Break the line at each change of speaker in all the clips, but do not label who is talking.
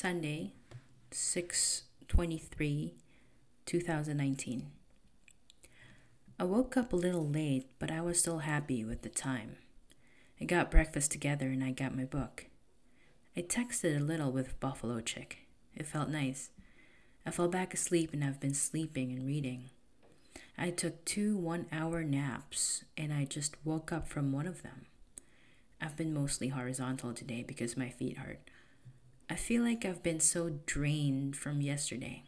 Sunday, 6:23, 2019. I woke up a little late, but I was still happy with the time. I got breakfast together and I got my book. I texted a little with Buffalo Chick. It felt nice. I fell back asleep and I've been sleeping and reading. I took two one hour naps and I just woke up from one of them. I've been mostly horizontal today because my feet hurt. I feel like I've been so drained from yesterday.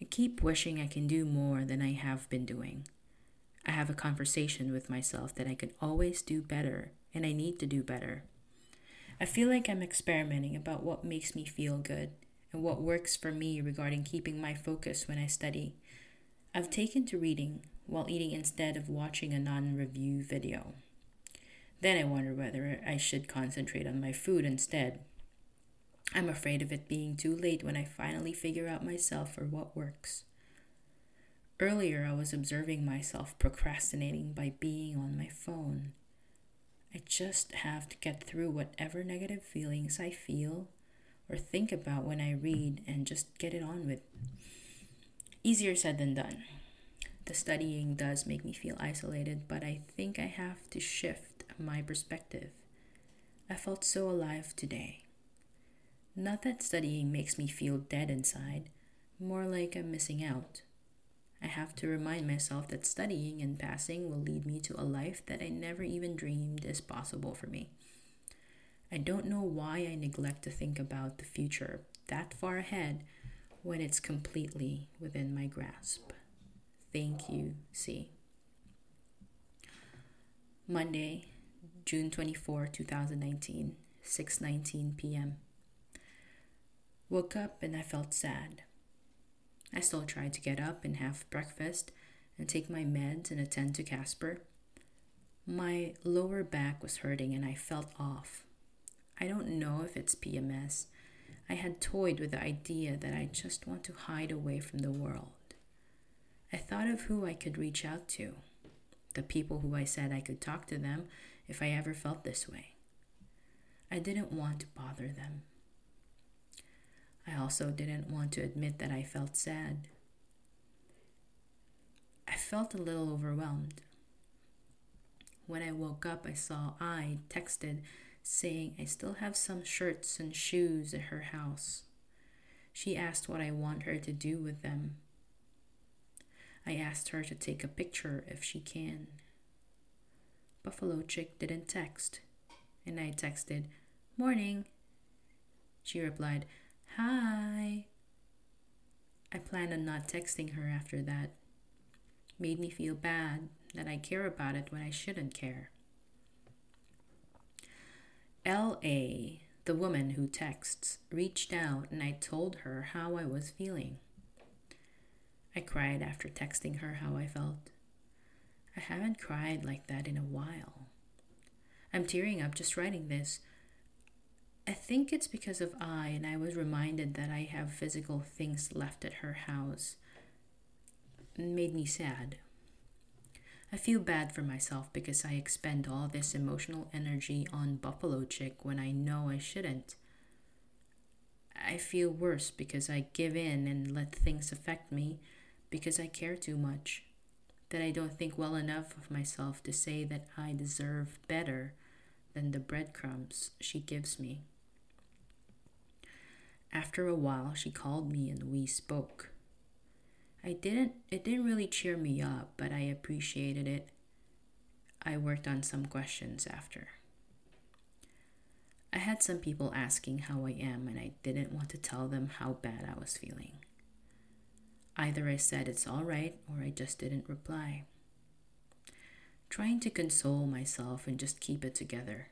I keep wishing I can do more than I have been doing. I have a conversation with myself that I could always do better and I need to do better. I feel like I'm experimenting about what makes me feel good and what works for me regarding keeping my focus when I study. I've taken to reading while eating instead of watching a non review video. Then I wonder whether I should concentrate on my food instead. I'm afraid of it being too late when I finally figure out myself or what works. Earlier, I was observing myself procrastinating by being on my phone. I just have to get through whatever negative feelings I feel or think about when I read and just get it on with. Easier said than done. The studying does make me feel isolated, but I think I have to shift my perspective. I felt so alive today. Not that studying makes me feel dead inside, more like I'm missing out. I have to remind myself that studying and passing will lead me to a life that I never even dreamed is possible for me. I don't know why I neglect to think about the future that far ahead when it's completely within my grasp. Thank you, C. Monday, June 24, 2019, 6:19 p.m. Woke up and I felt sad. I still tried to get up and have breakfast and take my meds and attend to Casper. My lower back was hurting and I felt off. I don't know if it's PMS. I had toyed with the idea that I just want to hide away from the world. I thought of who I could reach out to, the people who I said I could talk to them if I ever felt this way. I didn't want to bother them. I also didn't want to admit that I felt sad. I felt a little overwhelmed. When I woke up, I saw I texted saying I still have some shirts and shoes at her house. She asked what I want her to do with them. I asked her to take a picture if she can. Buffalo Chick didn't text, and I texted, Morning. She replied, Hi. I planned on not texting her after that. Made me feel bad that I care about it when I shouldn't care. L.A., the woman who texts, reached out and I told her how I was feeling. I cried after texting her how I felt. I haven't cried like that in a while. I'm tearing up just writing this. I think it's because of I, and I was reminded that I have physical things left at her house. It made me sad. I feel bad for myself because I expend all this emotional energy on Buffalo Chick when I know I shouldn't. I feel worse because I give in and let things affect me because I care too much. That I don't think well enough of myself to say that I deserve better than the breadcrumbs she gives me. After a while, she called me and we spoke. I didn't it didn't really cheer me up, but I appreciated it. I worked on some questions after. I had some people asking how I am and I didn't want to tell them how bad I was feeling. Either I said it's all right or I just didn't reply. Trying to console myself and just keep it together.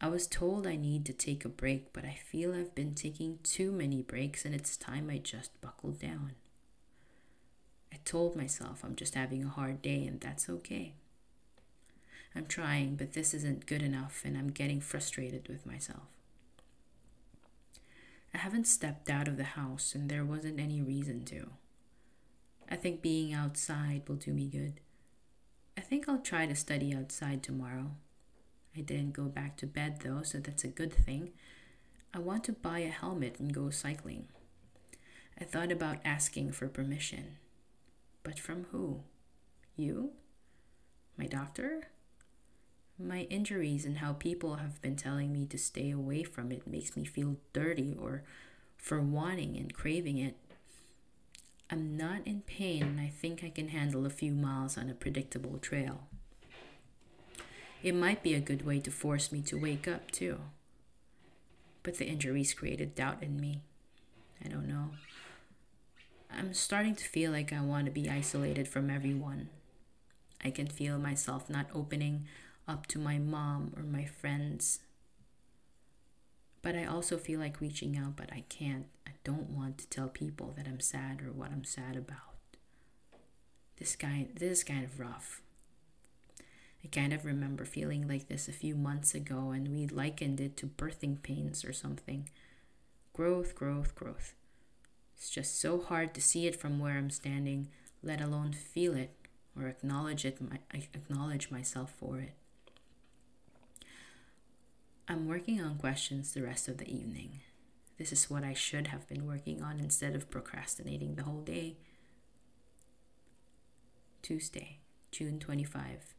I was told I need to take a break, but I feel I've been taking too many breaks and it's time I just buckled down. I told myself I'm just having a hard day and that's okay. I'm trying, but this isn't good enough and I'm getting frustrated with myself. I haven't stepped out of the house and there wasn't any reason to. I think being outside will do me good. I think I'll try to study outside tomorrow. I didn't go back to bed though, so that's a good thing. I want to buy a helmet and go cycling. I thought about asking for permission. But from who? You? My doctor? My injuries and how people have been telling me to stay away from it makes me feel dirty or for wanting and craving it. I'm not in pain and I think I can handle a few miles on a predictable trail. It might be a good way to force me to wake up, too. But the injuries created doubt in me. I don't know. I'm starting to feel like I want to be isolated from everyone. I can feel myself not opening up to my mom or my friends. But I also feel like reaching out, but I can't. I don't want to tell people that I'm sad or what I'm sad about. This guy, this is kind of rough. I kind of remember feeling like this a few months ago, and we likened it to birthing pains or something. Growth, growth, growth. It's just so hard to see it from where I'm standing, let alone feel it or acknowledge it. My, acknowledge myself for it. I'm working on questions the rest of the evening. This is what I should have been working on instead of procrastinating the whole day. Tuesday, June 25.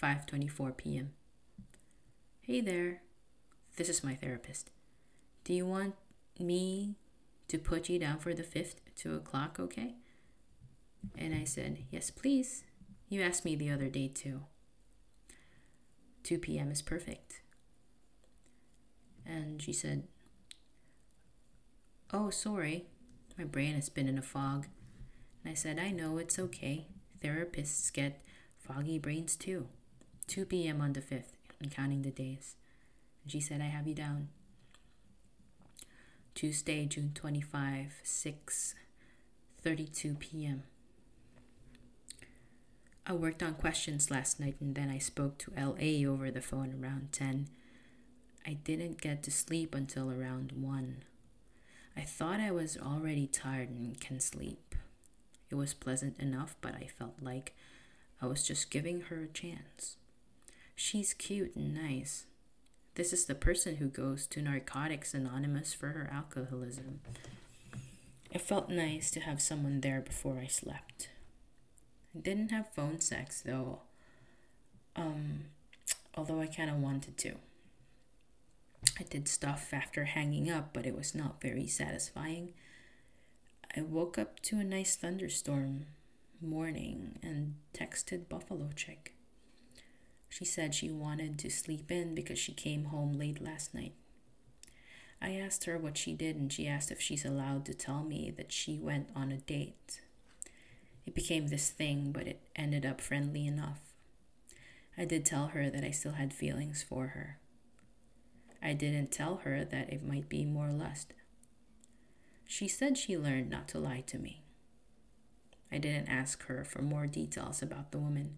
5:24 p.m. Hey there. This is my therapist. Do you want me to put you down for the 5th, 2 o'clock, okay? And I said, Yes, please. You asked me the other day too. 2 p.m. is perfect. And she said, Oh, sorry. My brain has been in a fog. And I said, I know, it's okay. Therapists get foggy brains too. 2 p.m. on the 5th. I'm counting the days. And she said, I have you down. Tuesday, June 25, 6 32 p.m. I worked on questions last night and then I spoke to LA over the phone around 10. I didn't get to sleep until around 1. I thought I was already tired and can sleep. It was pleasant enough, but I felt like I was just giving her a chance. She's cute and nice. This is the person who goes to Narcotics Anonymous for her alcoholism. It felt nice to have someone there before I slept. I didn't have phone sex though. Um, although I kind of wanted to. I did stuff after hanging up, but it was not very satisfying. I woke up to a nice thunderstorm morning and texted Buffalo Chick. She said she wanted to sleep in because she came home late last night. I asked her what she did, and she asked if she's allowed to tell me that she went on a date. It became this thing, but it ended up friendly enough. I did tell her that I still had feelings for her. I didn't tell her that it might be more lust. She said she learned not to lie to me. I didn't ask her for more details about the woman.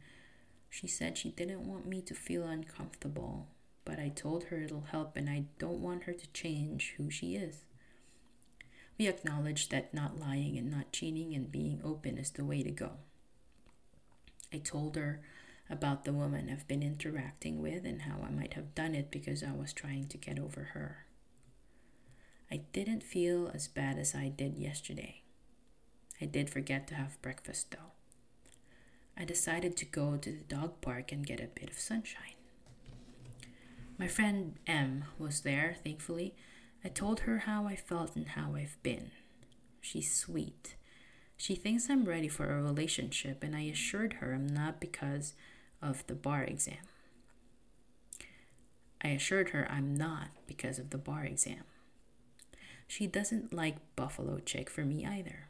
She said she didn't want me to feel uncomfortable, but I told her it'll help and I don't want her to change who she is. We acknowledged that not lying and not cheating and being open is the way to go. I told her about the woman I've been interacting with and how I might have done it because I was trying to get over her. I didn't feel as bad as I did yesterday. I did forget to have breakfast though. I decided to go to the dog park and get a bit of sunshine. My friend M was there, thankfully, I told her how I felt and how I've been. She's sweet. She thinks I'm ready for a relationship, and I assured her I'm not because of the bar exam. I assured her I'm not because of the bar exam. She doesn't like Buffalo Chick for me either.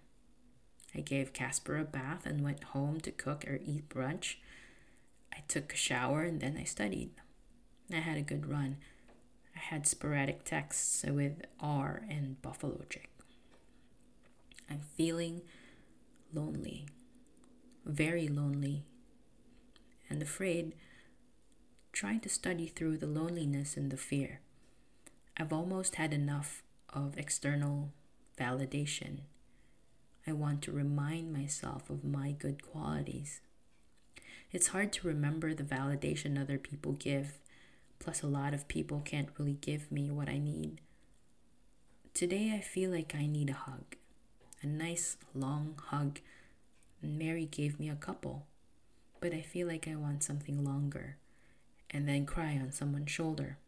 I gave Casper a bath and went home to cook or eat brunch. I took a shower and then I studied. I had a good run. I had sporadic texts with R and Buffalo Chick. I'm feeling lonely, very lonely, and afraid, trying to study through the loneliness and the fear. I've almost had enough of external validation. I want to remind myself of my good qualities. It's hard to remember the validation other people give Plus, a lot of people can't really give me what I need. Today, I feel like I need a hug. A nice, long hug. Mary gave me a couple. But I feel like I want something longer. And then cry on someone's shoulder.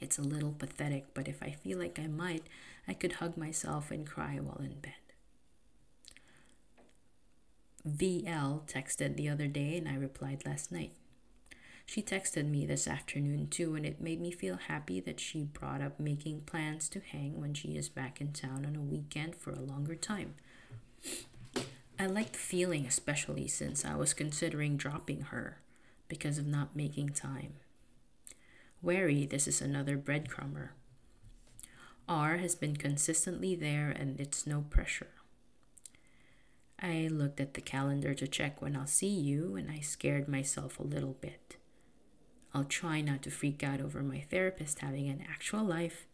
It's a little pathetic, but if I feel like I might, I could hug myself and cry while in bed. VL texted the other day and I replied last night. She texted me this afternoon too, and it made me feel happy that she brought up making plans to hang when she is back in town on a weekend for a longer time. I liked the feeling, especially since I was considering dropping her because of not making time. Wary, this is another breadcrumber. R has been consistently there and it's no pressure. I looked at the calendar to check when I'll see you, and I scared myself a little bit. I'll try not to freak out over my therapist having an actual life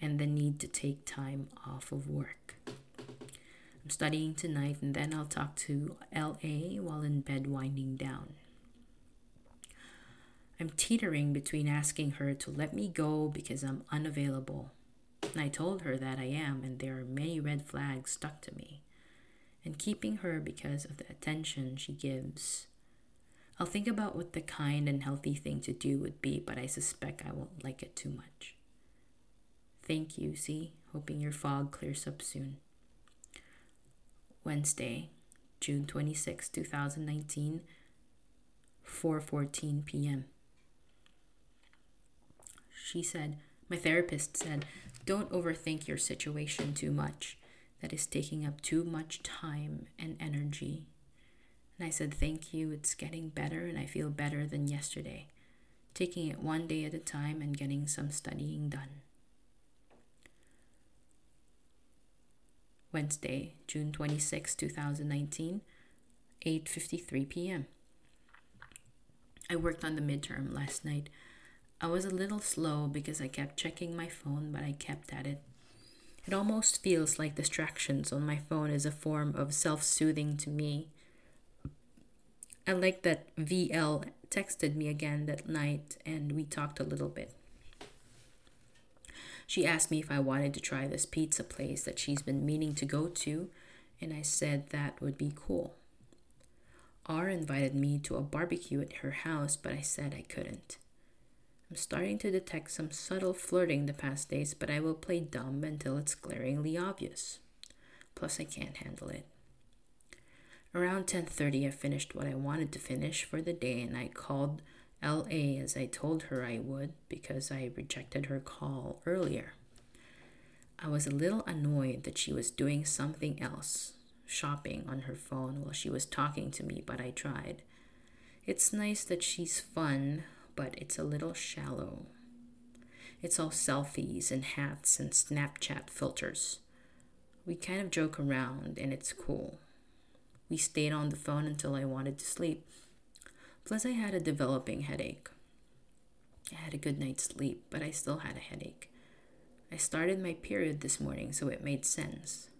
and the need to take time off of work. I'm studying tonight, and then I'll talk to LA while in bed winding down. I'm teetering between asking her to let me go because I'm unavailable. And I told her that I am, and there are many red flags stuck to me and keeping her because of the attention she gives. I'll think about what the kind and healthy thing to do would be, but I suspect I won't like it too much. Thank you, C? Hoping your fog clears up soon. Wednesday, June 26, 2019, 4:14 p.m. She said, my therapist said, don't overthink your situation too much that is taking up too much time and energy. And I said, Thank you, it's getting better, and I feel better than yesterday. Taking it one day at a time and getting some studying done. Wednesday, June 26, 2019, 8:53 p.m. I worked on the midterm last night. I was a little slow because I kept checking my phone, but I kept at it it almost feels like distractions on my phone is a form of self soothing to me. I like that VL texted me again that night and we talked a little bit. She asked me if I wanted to try this pizza place that she's been meaning to go to, and I said that would be cool. R invited me to a barbecue at her house, but I said I couldn't. I'm starting to detect some subtle flirting the past days, but I will play dumb until it's glaringly obvious. Plus, I can't handle it. Around 10:30, I finished what I wanted to finish for the day, and I called LA as I told her I would because I rejected her call earlier. I was a little annoyed that she was doing something else, shopping on her phone while she was talking to me, but I tried. It's nice that she's fun, but it's a little shallow. It's all selfies and hats and Snapchat filters. We kind of joke around and it's cool. We stayed on the phone until I wanted to sleep. Plus, I had a developing headache. I had a good night's sleep, but I still had a headache. I started my period this morning, so it made sense.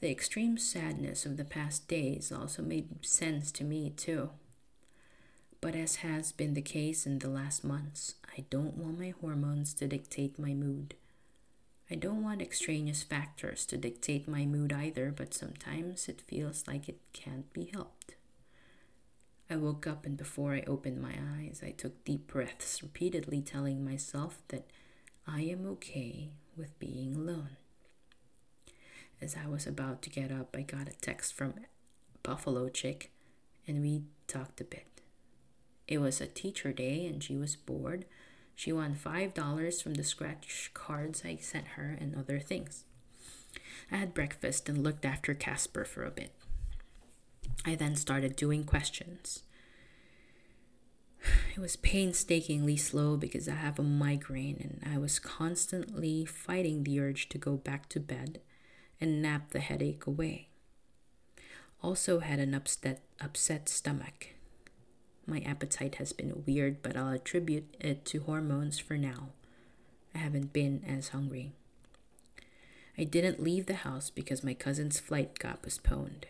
The extreme sadness of the past days also made sense to me, too. But as has been the case in the last months, I don't want my hormones to dictate my mood. I don't want extraneous factors to dictate my mood either, but sometimes it feels like it can't be helped. I woke up and before I opened my eyes, I took deep breaths, repeatedly telling myself that I am okay with being alone. As I was about to get up, I got a text from Buffalo Chick and we talked a bit. It was a teacher day and she was bored. She won $5 from the scratch cards I sent her and other things. I had breakfast and looked after Casper for a bit. I then started doing questions. It was painstakingly slow because I have a migraine and I was constantly fighting the urge to go back to bed and nap the headache away. Also had an upset, upset stomach my appetite has been weird, but I'll attribute it to hormones for now. I haven't been as hungry. I didn't leave the house because my cousin's flight got postponed.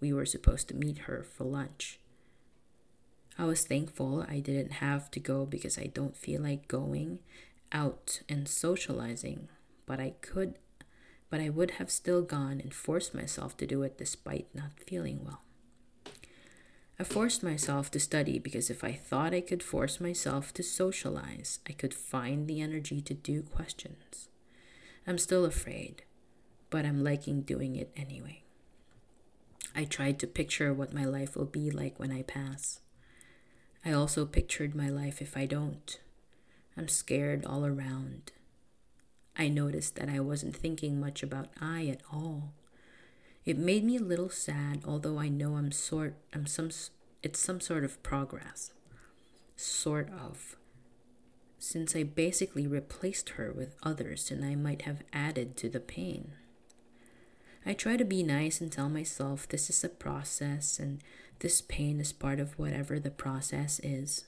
We were supposed to meet her for lunch. I was thankful I didn't have to go because I don't feel like going out and socializing, but I could but I would have still gone and forced myself to do it despite not feeling well. I forced myself to study because if I thought I could force myself to socialize, I could find the energy to do questions. I'm still afraid, but I'm liking doing it anyway. I tried to picture what my life will be like when I pass. I also pictured my life if I don't. I'm scared all around. I noticed that I wasn't thinking much about I at all. It made me a little sad, although I know I'm sort I'm some it's some sort of progress. Sort of. Since I basically replaced her with others and I might have added to the pain. I try to be nice and tell myself this is a process and this pain is part of whatever the process is.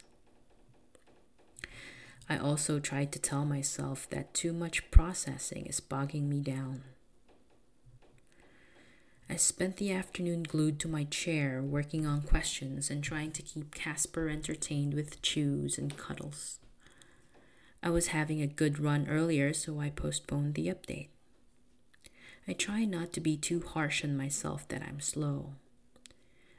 I also try to tell myself that too much processing is bogging me down. I spent the afternoon glued to my chair, working on questions and trying to keep Casper entertained with chews and cuddles. I was having a good run earlier, so I postponed the update. I try not to be too harsh on myself that I'm slow.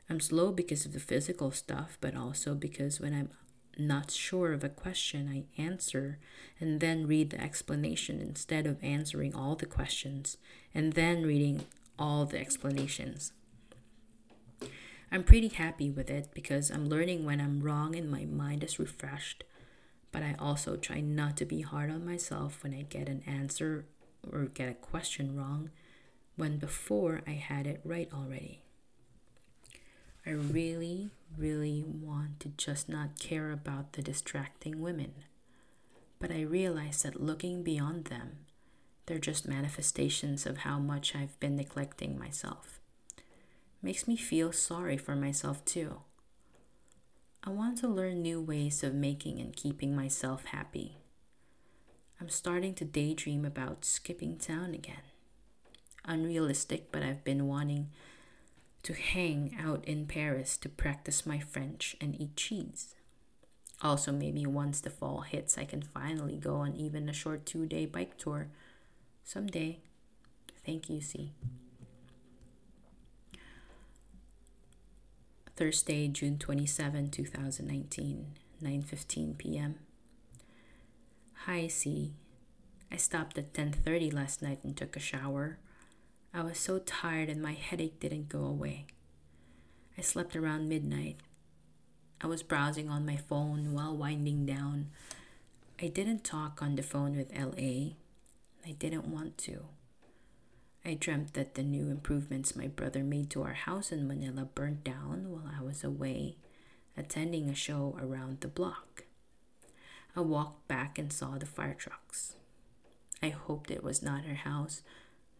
I'm slow because of the physical stuff, but also because when I'm not sure of a question, I answer and then read the explanation instead of answering all the questions and then reading all the explanations. I'm pretty happy with it because I'm learning when I'm wrong and my mind is refreshed, but I also try not to be hard on myself when I get an answer or get a question wrong when before I had it right already. I really, really want to just not care about the distracting women. But I realize that looking beyond them, they're just manifestations of how much I've been neglecting myself. Makes me feel sorry for myself too. I want to learn new ways of making and keeping myself happy. I'm starting to daydream about skipping town again. Unrealistic, but I've been wanting to hang out in Paris to practice my French and eat cheese. Also, maybe once the fall hits, I can finally go on even a short two day bike tour. Someday. Thank you, C. Thursday, June 27, 2019, 9:15 p.m. Hi, C. I stopped at 10:30 last night and took a shower. I was so tired and my headache didn't go away. I slept around midnight. I was browsing on my phone while winding down. I didn't talk on the phone with LA. I didn't want to. I dreamt that the new improvements my brother made to our house in Manila burnt down while I was away attending a show around the block. I walked back and saw the fire trucks. I hoped it was not her house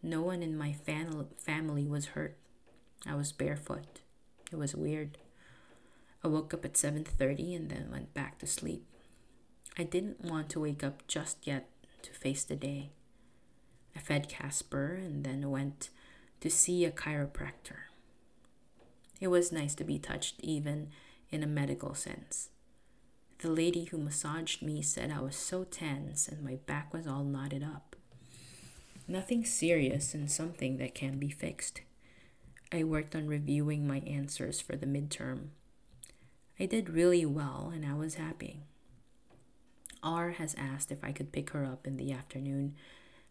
no one in my fam- family was hurt. I was barefoot. It was weird. I woke up at 7:30 and then went back to sleep. I didn't want to wake up just yet to face the day. I fed Casper and then went to see a chiropractor. It was nice to be touched even in a medical sense. The lady who massaged me said I was so tense and my back was all knotted up. Nothing serious and something that can be fixed. I worked on reviewing my answers for the midterm. I did really well and I was happy. R has asked if I could pick her up in the afternoon.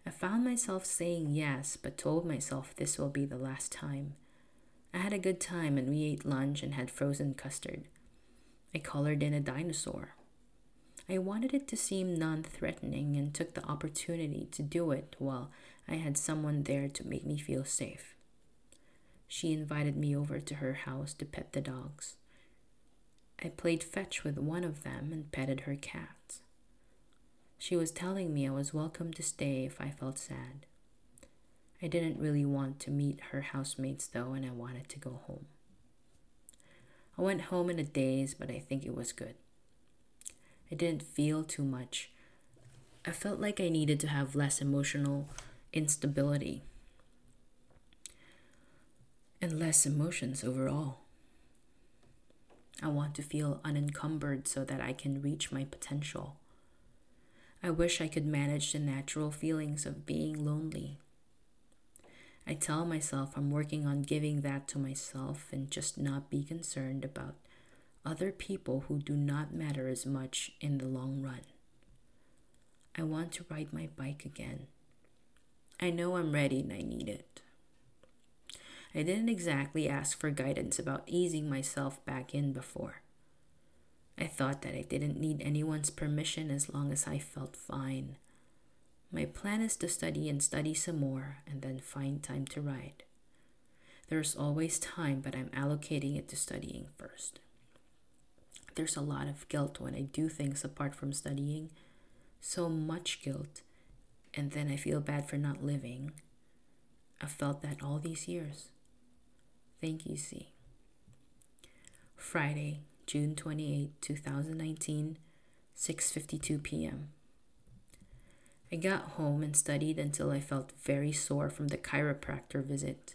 I found myself saying yes, but told myself this will be the last time. I had a good time and we ate lunch and had frozen custard. I colored in a dinosaur. I wanted it to seem non threatening and took the opportunity to do it while I had someone there to make me feel safe. She invited me over to her house to pet the dogs. I played fetch with one of them and petted her cat. She was telling me I was welcome to stay if I felt sad. I didn't really want to meet her housemates though, and I wanted to go home. I went home in a daze, but I think it was good. I didn't feel too much. I felt like I needed to have less emotional instability and less emotions overall. I want to feel unencumbered so that I can reach my potential. I wish I could manage the natural feelings of being lonely. I tell myself I'm working on giving that to myself and just not be concerned about other people who do not matter as much in the long run. I want to ride my bike again. I know I'm ready and I need it. I didn't exactly ask for guidance about easing myself back in before. I thought that I didn't need anyone's permission as long as I felt fine. My plan is to study and study some more and then find time to ride. There's always time, but I'm allocating it to studying first. There's a lot of guilt when I do things apart from studying, so much guilt, and then I feel bad for not living. I've felt that all these years. Thank you, C. Friday, June 28, 2019, 6:52 p.m. I got home and studied until I felt very sore from the chiropractor visit.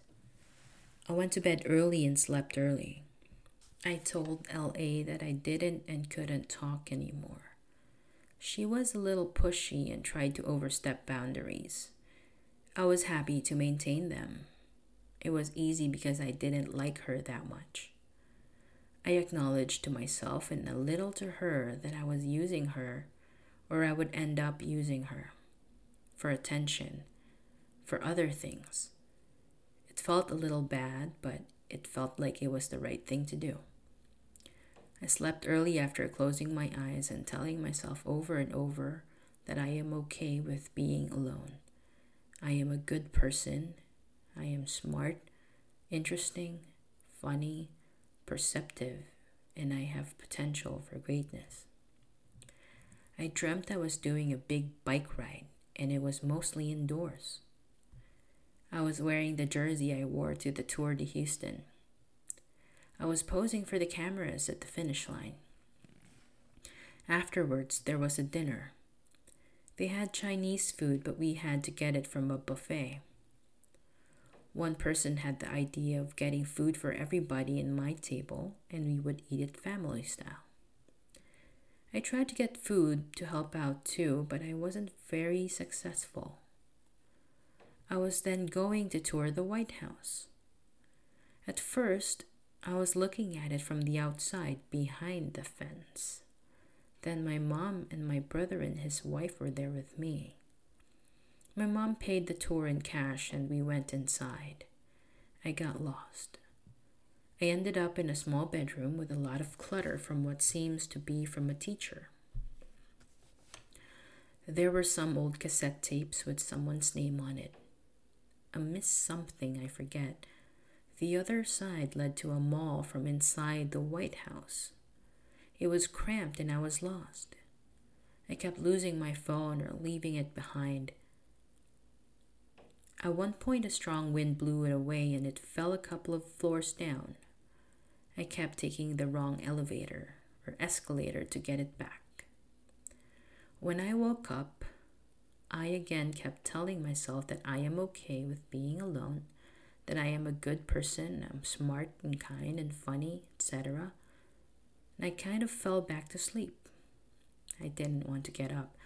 I went to bed early and slept early. I told LA that I didn't and couldn't talk anymore. She was a little pushy and tried to overstep boundaries. I was happy to maintain them. It was easy because I didn't like her that much. I acknowledged to myself and a little to her that I was using her, or I would end up using her for attention, for other things. It felt a little bad, but it felt like it was the right thing to do. I slept early after closing my eyes and telling myself over and over that I am okay with being alone. I am a good person I am smart, interesting, funny, perceptive, and I have potential for greatness. I dreamt I was doing a big bike ride, and it was mostly indoors. I was wearing the jersey I wore to the Tour de Houston. I was posing for the cameras at the finish line. Afterwards, there was a dinner. They had Chinese food, but we had to get it from a buffet. One person had the idea of getting food for everybody in my table, and we would eat it family style. I tried to get food to help out too, but I wasn't very successful. I was then going to tour the White House. At first, I was looking at it from the outside behind the fence. Then my mom and my brother and his wife were there with me. My mom paid the tour in cash and we went inside. I got lost. I ended up in a small bedroom with a lot of clutter from what seems to be from a teacher. There were some old cassette tapes with someone's name on it. A Miss Something, I forget. The other side led to a mall from inside the White House. It was cramped and I was lost. I kept losing my phone or leaving it behind. At one point, a strong wind blew it away and it fell a couple of floors down. I kept taking the wrong elevator or escalator to get it back. When I woke up, I again kept telling myself that I am okay with being alone, that I am a good person, I'm smart and kind and funny, etc. And I kind of fell back to sleep. I didn't want to get up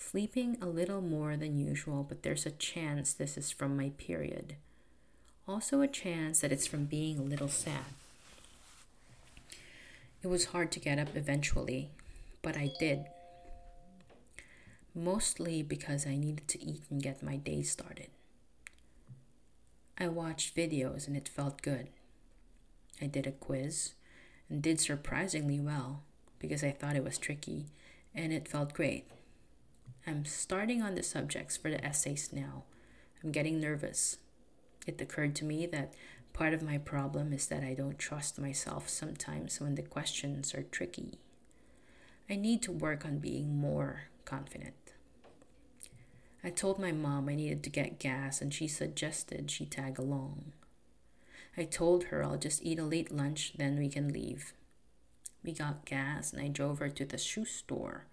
sleeping a little more than usual, but there's a chance this is from my period. Also, a chance that it's from being a little sad. It was hard to get up eventually, but I did. Mostly because I needed to eat and get my day started. I watched videos and it felt good. I did a quiz and did surprisingly well because I thought it was tricky and it felt great. I'm starting on the subjects for the essays now. I'm getting nervous. It occurred to me that part of my problem is that I don't trust myself sometimes when the questions are tricky. I need to work on being more confident. I told my mom I needed to get gas and she suggested she tag along. I told her I'll just eat a late lunch, then we can leave. We got gas and I drove her to the shoe store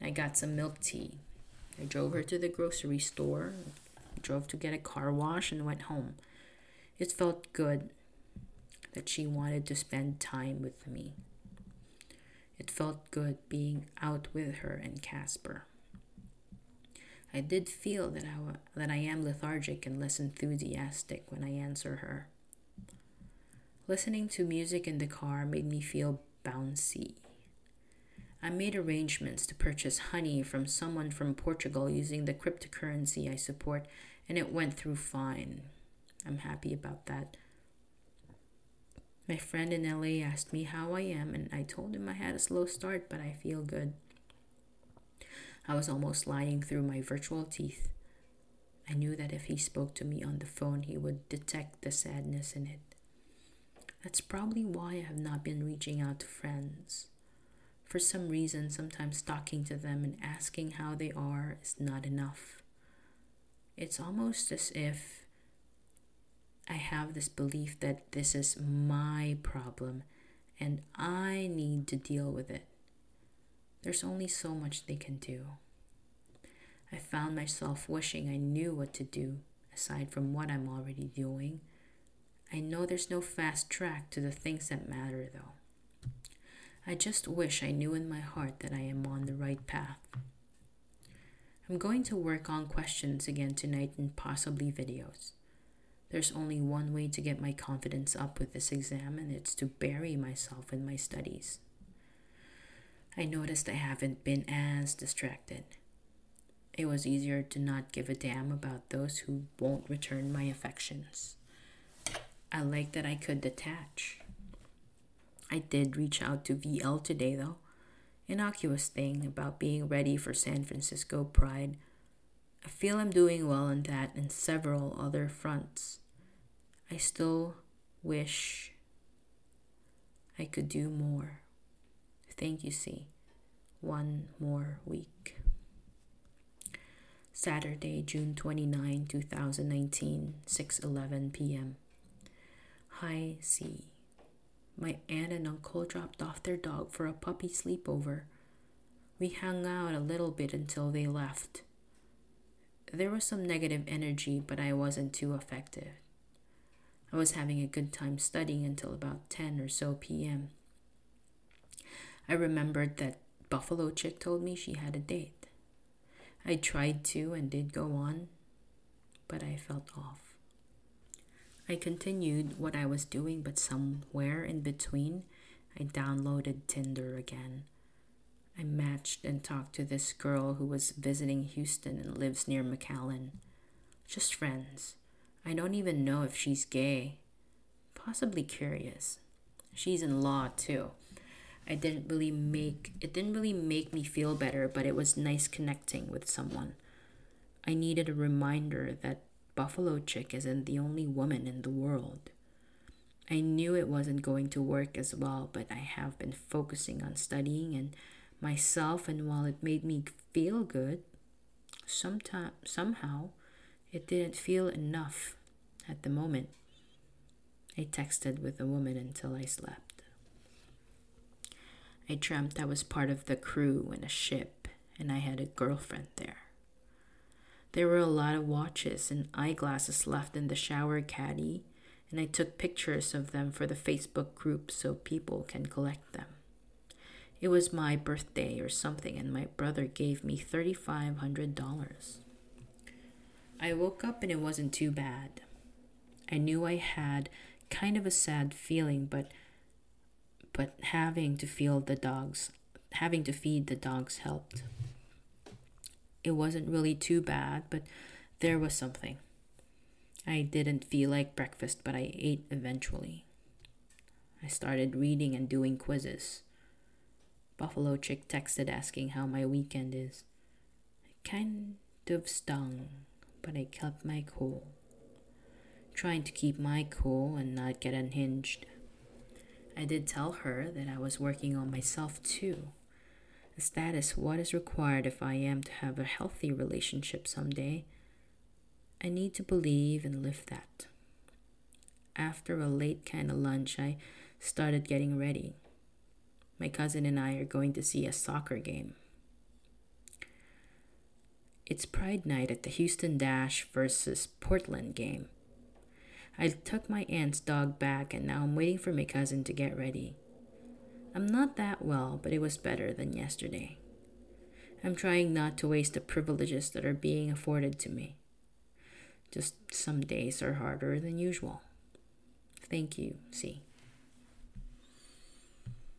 I got some milk tea. I drove her to the grocery store, drove to get a car wash, and went home. It felt good that she wanted to spend time with me. It felt good being out with her and Casper. I did feel that I, that I am lethargic and less enthusiastic when I answer her. Listening to music in the car made me feel bouncy. I made arrangements to purchase honey from someone from Portugal using the cryptocurrency I support, and it went through fine. I'm happy about that. My friend in LA asked me how I am, and I told him I had a slow start, but I feel good. I was almost lying through my virtual teeth. I knew that if he spoke to me on the phone, he would detect the sadness in it. That's probably why I have not been reaching out to friends. For some reason, sometimes talking to them and asking how they are is not enough. It's almost as if I have this belief that this is my problem and I need to deal with it. There's only so much they can do. I found myself wishing I knew what to do aside from what I'm already doing. I know there's no fast track to the things that matter, though. I just wish I knew in my heart that I am on the right path. I'm going to work on questions again tonight and possibly videos. There's only one way to get my confidence up with this exam, and it's to bury myself in my studies. I noticed I haven't been as distracted. It was easier to not give a damn about those who won't return my affections. I like that I could detach. I did reach out to VL today, though. Innocuous thing about being ready for San Francisco Pride. I feel I'm doing well on that and several other fronts. I still wish I could do more. Thank you, C. One more week. Saturday, June 29, 2019, 6:11 p.m. Hi, C. My aunt and uncle dropped off their dog for a puppy sleepover. We hung out a little bit until they left. There was some negative energy, but I wasn't too affected. I was having a good time studying until about 10 or so p.m. I remembered that Buffalo Chick told me she had a date. I tried to and did go on, but I felt off. I continued what I was doing, but somewhere in between, I downloaded Tinder again. I matched and talked to this girl who was visiting Houston and lives near McAllen. Just friends. I don't even know if she's gay. Possibly curious. She's in law too. I didn't really make it didn't really make me feel better, but it was nice connecting with someone. I needed a reminder that Buffalo Chick isn't the only woman in the world. I knew it wasn't going to work as well, but I have been focusing on studying and myself and while it made me feel good, sometime somehow it didn't feel enough at the moment. I texted with a woman until I slept. I dreamt I was part of the crew in a ship and I had a girlfriend there. There were a lot of watches and eyeglasses left in the shower caddy, and I took pictures of them for the Facebook group so people can collect them. It was my birthday or something, and my brother gave me $3,500. I woke up and it wasn't too bad. I knew I had kind of a sad feeling, but but having to feel the dogs, having to feed the dogs helped. It wasn't really too bad, but there was something. I didn't feel like breakfast, but I ate eventually. I started reading and doing quizzes. Buffalo Chick texted asking how my weekend is. Kind of stung, but I kept my cool. Trying to keep my cool and not get unhinged. I did tell her that I was working on myself too, as that is what is required if I am to have a healthy relationship someday. I need to believe and live that. After a late kind of lunch, I started getting ready. My cousin and I are going to see a soccer game. It's Pride Night at the Houston Dash versus Portland game. I took my aunt's dog back and now I'm waiting for my cousin to get ready. I'm not that well, but it was better than yesterday. I'm trying not to waste the privileges that are being afforded to me. Just some days are harder than usual. Thank you, C.